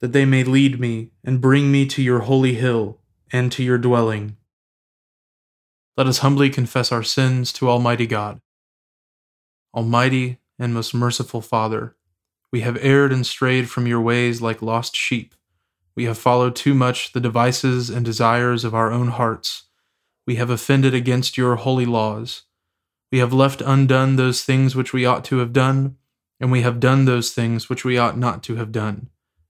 that they may lead me and bring me to your holy hill and to your dwelling. Let us humbly confess our sins to Almighty God. Almighty and most merciful Father, we have erred and strayed from your ways like lost sheep. We have followed too much the devices and desires of our own hearts. We have offended against your holy laws. We have left undone those things which we ought to have done, and we have done those things which we ought not to have done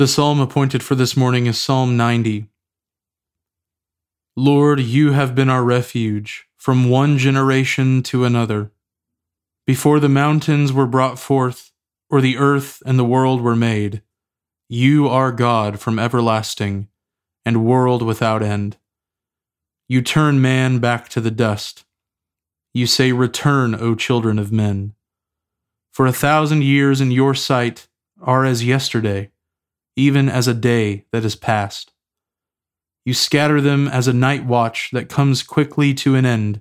The psalm appointed for this morning is Psalm 90. Lord, you have been our refuge from one generation to another. Before the mountains were brought forth, or the earth and the world were made, you are God from everlasting, and world without end. You turn man back to the dust. You say, Return, O children of men. For a thousand years in your sight are as yesterday even as a day that is past. You scatter them as a night watch that comes quickly to an end.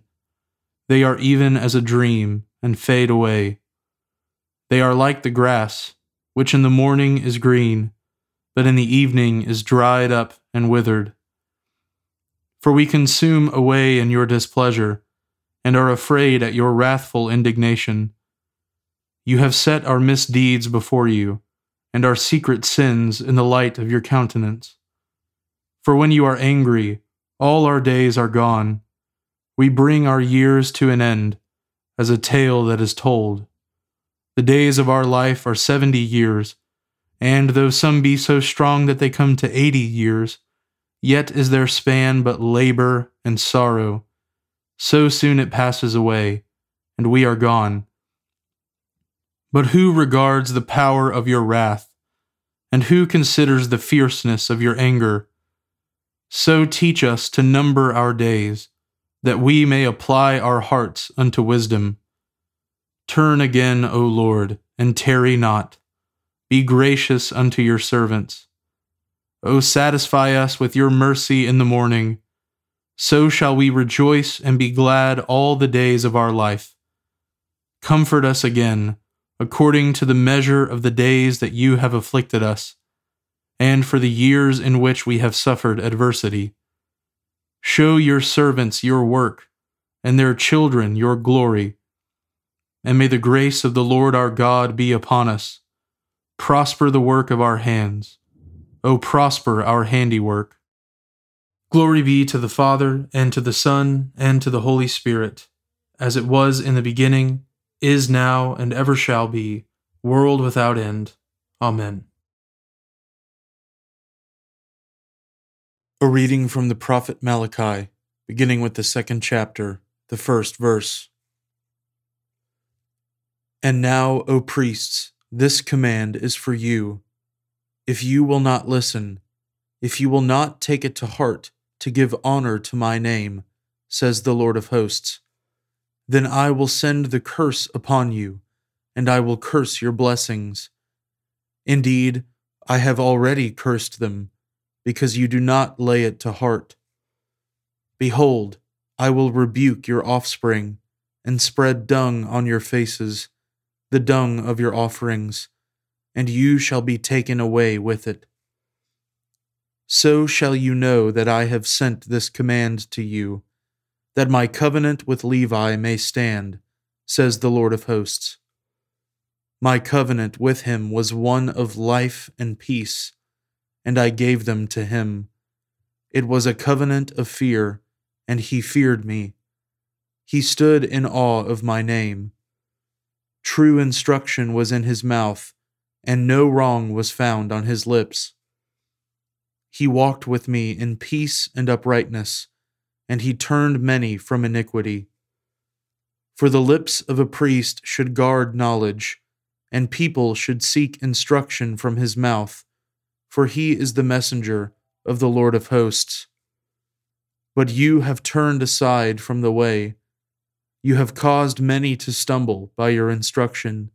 They are even as a dream and fade away. They are like the grass, which in the morning is green, but in the evening is dried up and withered. For we consume away in your displeasure, and are afraid at your wrathful indignation. You have set our misdeeds before you and our secret sins in the light of your countenance. For when you are angry, all our days are gone. We bring our years to an end, as a tale that is told. The days of our life are seventy years, and though some be so strong that they come to eighty years, yet is their span but labor and sorrow. So soon it passes away, and we are gone. But who regards the power of your wrath? And who considers the fierceness of your anger? So teach us to number our days, that we may apply our hearts unto wisdom. Turn again, O Lord, and tarry not. Be gracious unto your servants. O satisfy us with your mercy in the morning. So shall we rejoice and be glad all the days of our life. Comfort us again according to the measure of the days that you have afflicted us, and for the years in which we have suffered adversity. Show your servants your work, and their children your glory. And may the grace of the Lord our God be upon us. Prosper the work of our hands. O prosper our handiwork. Glory be to the Father, and to the Son, and to the Holy Spirit, as it was in the beginning, is now, and ever shall be, world without end. Amen. A reading from the prophet Malachi, beginning with the second chapter, the first verse. And now, O priests, this command is for you. If you will not listen, if you will not take it to heart to give honor to my name, says the Lord of hosts, then I will send the curse upon you, and I will curse your blessings. Indeed, I have already cursed them because you do not lay it to heart. Behold, I will rebuke your offspring, and spread dung on your faces, the dung of your offerings, and you shall be taken away with it. So shall you know that I have sent this command to you, that my covenant with Levi may stand, says the Lord of hosts. My covenant with him was one of life and peace and I gave them to him. It was a covenant of fear, and he feared me. He stood in awe of my name. True instruction was in his mouth, and no wrong was found on his lips. He walked with me in peace and uprightness, and he turned many from iniquity. For the lips of a priest should guard knowledge, and people should seek instruction from his mouth for he is the messenger of the Lord of hosts. But you have turned aside from the way. You have caused many to stumble by your instruction.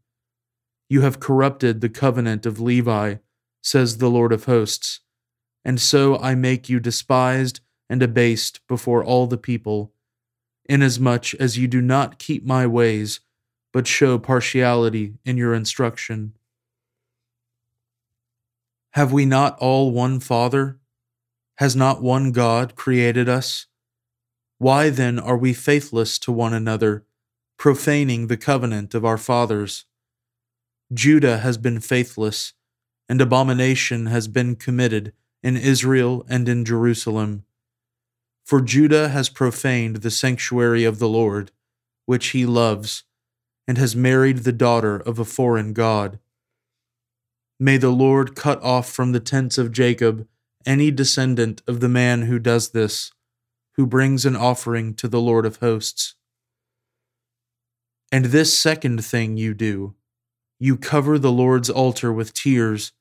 You have corrupted the covenant of Levi, says the Lord of hosts. And so I make you despised and abased before all the people, inasmuch as you do not keep my ways, but show partiality in your instruction. Have we not all one Father? Has not one God created us? Why then are we faithless to one another, profaning the covenant of our fathers? Judah has been faithless, and abomination has been committed in Israel and in Jerusalem. For Judah has profaned the sanctuary of the Lord, which he loves, and has married the daughter of a foreign God. May the Lord cut off from the tents of Jacob any descendant of the man who does this, who brings an offering to the Lord of hosts. And this second thing you do you cover the Lord's altar with tears,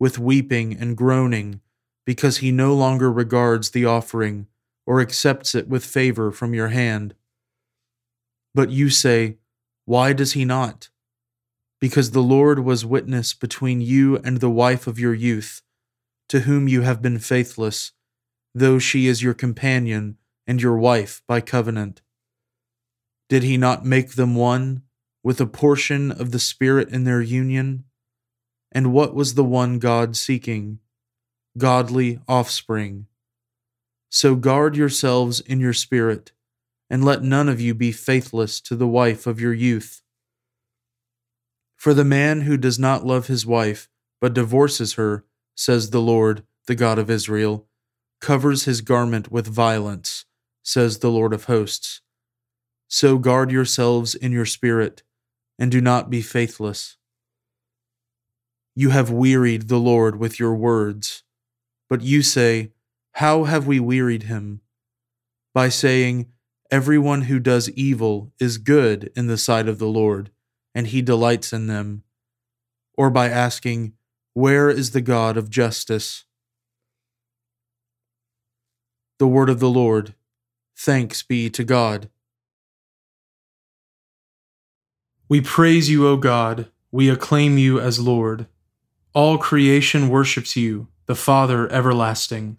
with weeping and groaning, because he no longer regards the offering or accepts it with favor from your hand. But you say, Why does he not? because the Lord was witness between you and the wife of your youth, to whom you have been faithless, though she is your companion and your wife by covenant. Did he not make them one, with a portion of the Spirit in their union? And what was the one God seeking? Godly offspring. So guard yourselves in your spirit, and let none of you be faithless to the wife of your youth for the man who does not love his wife, but divorces her, says the Lord, the God of Israel, covers his garment with violence, says the Lord of hosts. So guard yourselves in your spirit, and do not be faithless. You have wearied the Lord with your words. But you say, How have we wearied him? By saying, Everyone who does evil is good in the sight of the Lord and he delights in them, or by asking, Where is the God of justice? The word of the Lord. Thanks be to God. We praise you, O God. We acclaim you as Lord. All creation worships you, the Father everlasting.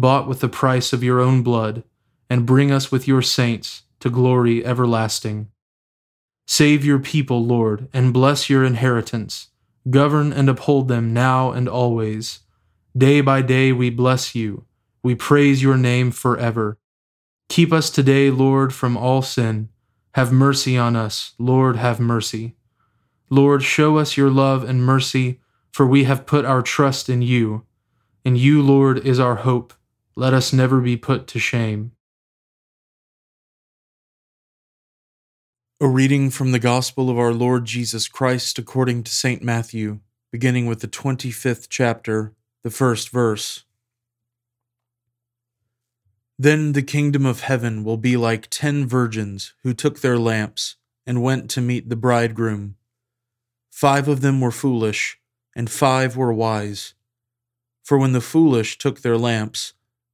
bought with the price of your own blood, and bring us with your saints to glory everlasting. Save your people, Lord, and bless your inheritance. Govern and uphold them now and always. Day by day we bless you. We praise your name forever. Keep us today, Lord, from all sin have mercy on us, Lord, have mercy. Lord, show us your love and mercy, for we have put our trust in you. In you, Lord, is our hope. Let us never be put to shame. A reading from the Gospel of our Lord Jesus Christ according to St. Matthew, beginning with the 25th chapter, the first verse. Then the kingdom of heaven will be like ten virgins who took their lamps and went to meet the bridegroom. Five of them were foolish, and five were wise. For when the foolish took their lamps,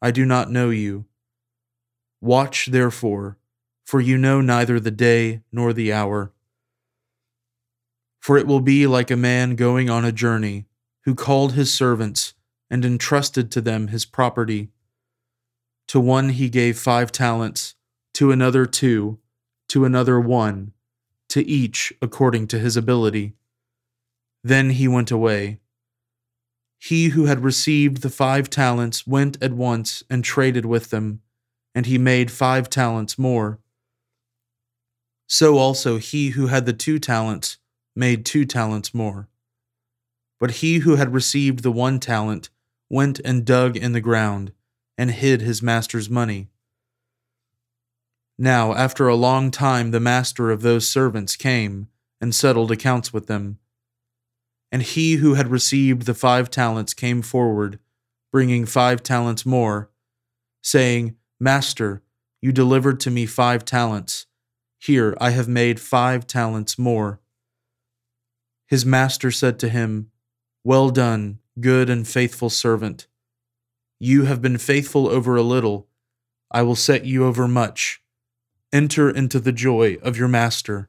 I do not know you. Watch therefore, for you know neither the day nor the hour. For it will be like a man going on a journey, who called his servants and entrusted to them his property. To one he gave five talents, to another two, to another one, to each according to his ability. Then he went away. He who had received the five talents went at once and traded with them, and he made five talents more. So also he who had the two talents made two talents more. But he who had received the one talent went and dug in the ground and hid his master's money. Now, after a long time, the master of those servants came and settled accounts with them. And he who had received the five talents came forward, bringing five talents more, saying, Master, you delivered to me five talents. Here I have made five talents more. His master said to him, Well done good and faithful servant. You have been faithful over a little, I will set you over much. Enter into the joy of your master.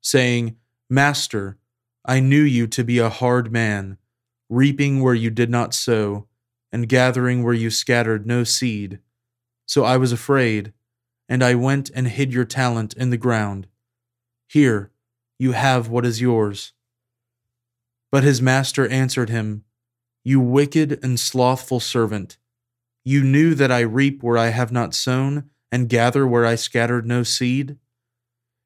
saying, Master, I knew you to be a hard man, reaping where you did not sow, and gathering where you scattered no seed. So I was afraid, and I went and hid your talent in the ground. Here, you have what is yours. But his master answered him, You wicked and slothful servant, You knew that I reap where I have not sown, and gather where I scattered no seed?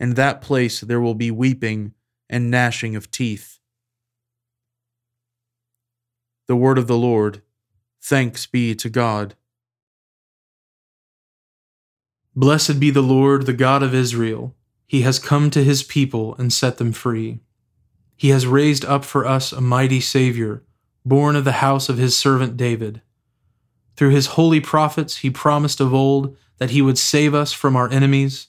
In that place there will be weeping and gnashing of teeth. The word of the Lord. Thanks be to God. Blessed be the Lord, the God of Israel. He has come to his people and set them free. He has raised up for us a mighty Savior born of the house of his servant David. Through his holy prophets, he promised of old that he would save us from our enemies,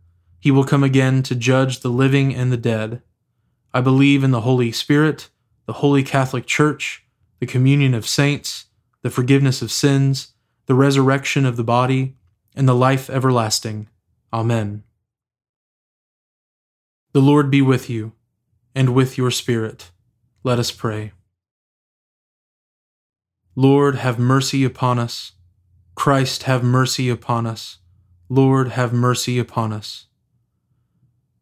He will come again to judge the living and the dead. I believe in the Holy Spirit, the Holy Catholic Church, the communion of saints, the forgiveness of sins, the resurrection of the body, and the life everlasting. Amen. The Lord be with you, and with your spirit. Let us pray. Lord, have mercy upon us. Christ, have mercy upon us. Lord, have mercy upon us.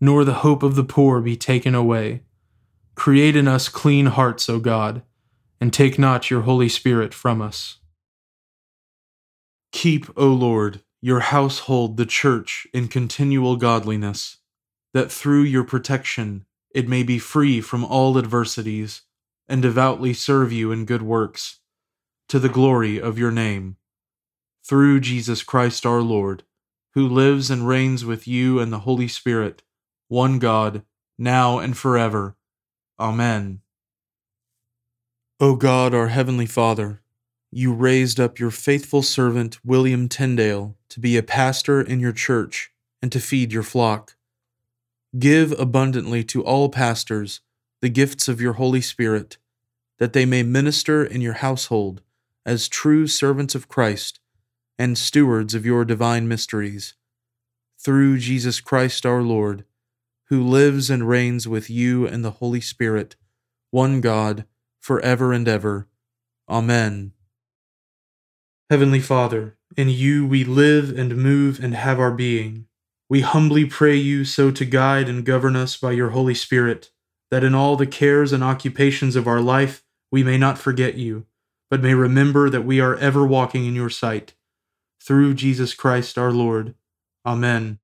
nor the hope of the poor be taken away. Create in us clean hearts, O God, and take not your Holy Spirit from us. Keep, O Lord, your household, the church, in continual godliness, that through your protection it may be free from all adversities, and devoutly serve you in good works to the glory of your name. Through Jesus Christ our Lord, who lives and reigns with you and the Holy Spirit, one God, now and forever. Amen. O God, our Heavenly Father, you raised up your faithful servant William Tyndale to be a pastor in your church and to feed your flock. Give abundantly to all pastors the gifts of your Holy Spirit, that they may minister in your household as true servants of Christ and stewards of your divine mysteries. Through Jesus Christ our Lord, who lives and reigns with you and the Holy Spirit, one God, for ever and ever. Amen. Heavenly Father, in you we live and move and have our being. We humbly pray you so to guide and govern us by your Holy Spirit, that in all the cares and occupations of our life we may not forget you, but may remember that we are ever walking in your sight through Jesus Christ our Lord. Amen.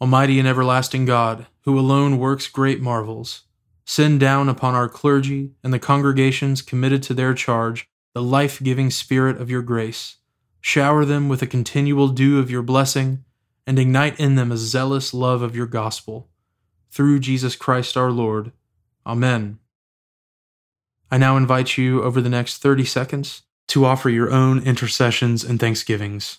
Almighty and everlasting God, who alone works great marvels, send down upon our clergy and the congregations committed to their charge the life giving Spirit of your grace. Shower them with a continual dew of your blessing, and ignite in them a zealous love of your gospel. Through Jesus Christ our Lord. Amen. I now invite you over the next 30 seconds to offer your own intercessions and thanksgivings.